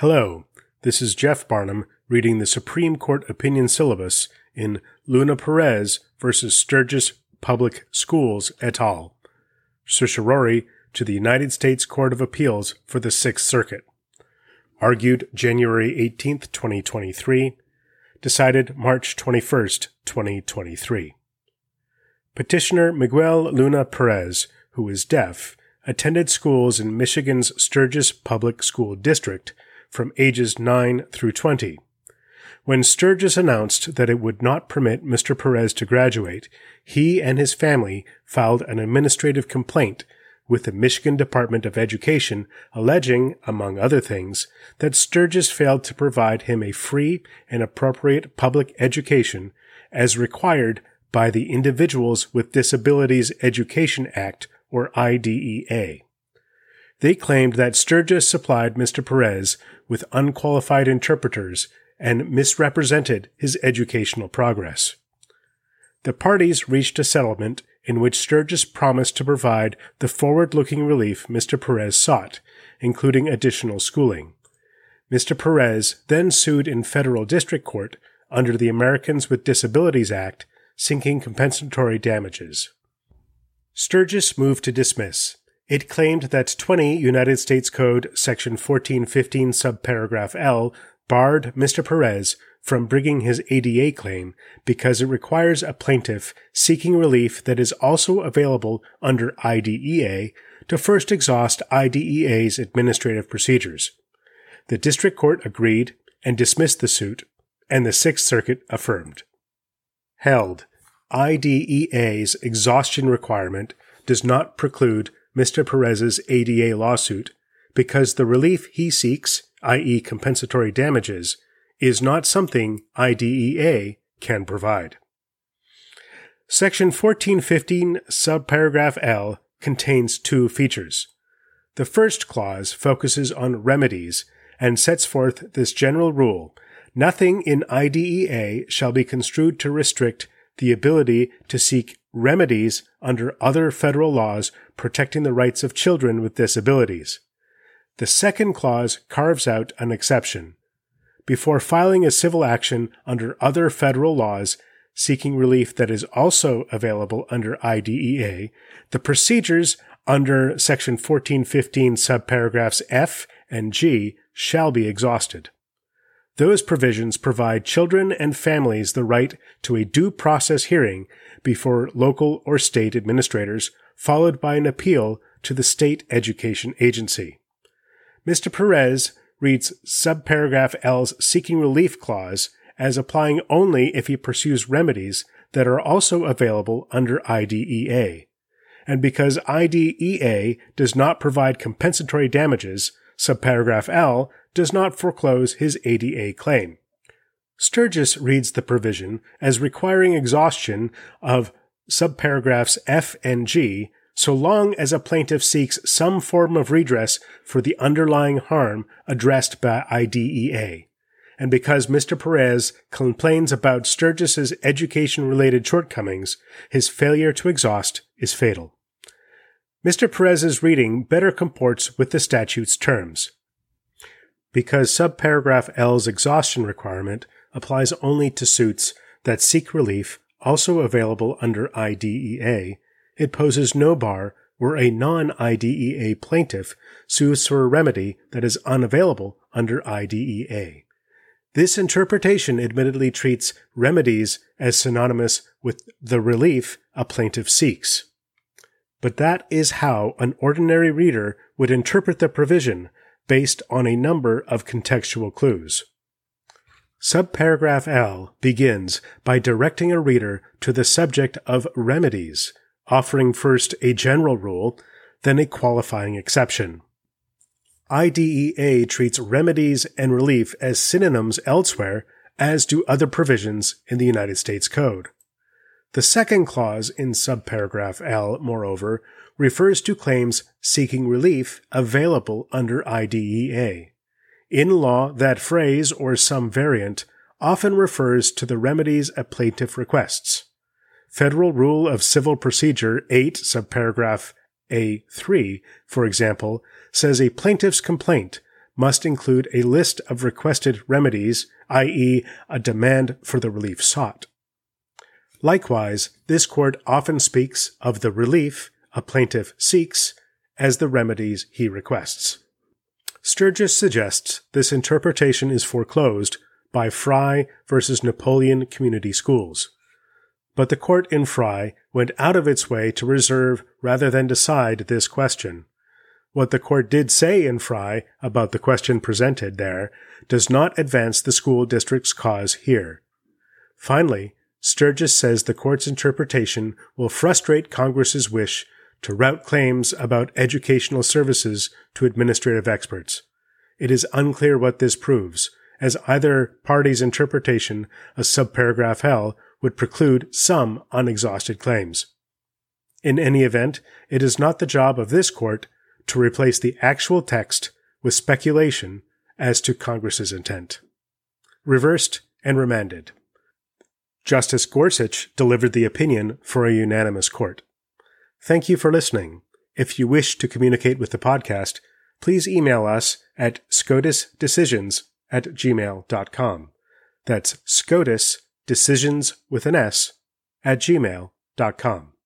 Hello, this is Jeff Barnum reading the Supreme Court opinion syllabus in Luna Perez versus Sturgis Public Schools et al. Certiorari to the United States Court of Appeals for the Sixth Circuit. Argued January 18, 2023. Decided March 21, 2023. Petitioner Miguel Luna Perez, who is deaf, attended schools in Michigan's Sturgis Public School District from ages 9 through 20. When Sturgis announced that it would not permit Mr. Perez to graduate, he and his family filed an administrative complaint with the Michigan Department of Education alleging, among other things, that Sturgis failed to provide him a free and appropriate public education as required by the Individuals with Disabilities Education Act, or IDEA. They claimed that Sturgis supplied Mr. Perez with unqualified interpreters and misrepresented his educational progress. The parties reached a settlement in which Sturgis promised to provide the forward looking relief Mr. Perez sought, including additional schooling. Mr. Perez then sued in federal district court under the Americans with Disabilities Act, seeking compensatory damages. Sturgis moved to dismiss, it claimed that 20 United States Code Section 1415 subparagraph L barred Mr. Perez from bringing his ADA claim because it requires a plaintiff seeking relief that is also available under IDEA to first exhaust IDEA's administrative procedures. The district court agreed and dismissed the suit, and the Sixth Circuit affirmed. Held, IDEA's exhaustion requirement does not preclude Mr. Perez's ADA lawsuit because the relief he seeks, i.e., compensatory damages, is not something IDEA can provide. Section 1415, subparagraph L, contains two features. The first clause focuses on remedies and sets forth this general rule nothing in IDEA shall be construed to restrict the ability to seek remedies under other federal laws protecting the rights of children with disabilities. The second clause carves out an exception. Before filing a civil action under other federal laws seeking relief that is also available under IDEA, the procedures under Section 1415 subparagraphs F and G shall be exhausted. Those provisions provide children and families the right to a due process hearing before local or state administrators, followed by an appeal to the state education agency. Mr. Perez reads subparagraph L's seeking relief clause as applying only if he pursues remedies that are also available under IDEA. And because IDEA does not provide compensatory damages, subparagraph L does not foreclose his ADA claim. Sturgis reads the provision as requiring exhaustion of subparagraphs F and G so long as a plaintiff seeks some form of redress for the underlying harm addressed by IDEA. And because Mr. Perez complains about Sturgis's education related shortcomings, his failure to exhaust is fatal. Mr. Perez's reading better comports with the statute's terms. Because subparagraph L's exhaustion requirement applies only to suits that seek relief also available under IDEA, it poses no bar where a non IDEA plaintiff sues for a remedy that is unavailable under IDEA. This interpretation admittedly treats remedies as synonymous with the relief a plaintiff seeks. But that is how an ordinary reader would interpret the provision based on a number of contextual clues. Subparagraph L begins by directing a reader to the subject of remedies, offering first a general rule, then a qualifying exception. IDEA treats remedies and relief as synonyms elsewhere, as do other provisions in the United States Code. The second clause in subparagraph L, moreover, refers to claims seeking relief available under IDEA. In law, that phrase, or some variant, often refers to the remedies a plaintiff requests. Federal Rule of Civil Procedure 8, subparagraph A3, for example, says a plaintiff's complaint must include a list of requested remedies, i.e., a demand for the relief sought. Likewise, this court often speaks of the relief a plaintiff seeks as the remedies he requests. Sturgis suggests this interpretation is foreclosed by Fry v. Napoleon Community Schools. But the court in Fry went out of its way to reserve rather than decide this question. What the court did say in Fry about the question presented there does not advance the school district's cause here. Finally, Sturgis says the court's interpretation will frustrate Congress's wish to route claims about educational services to administrative experts. It is unclear what this proves, as either party's interpretation of subparagraph L would preclude some unexhausted claims. In any event, it is not the job of this court to replace the actual text with speculation as to Congress's intent. Reversed and remanded. Justice Gorsuch delivered the opinion for a unanimous court. Thank you for listening. If you wish to communicate with the podcast, please email us at scotusdecisions at gmail.com. That's SCOTUS, decisions with an S, at gmail.com.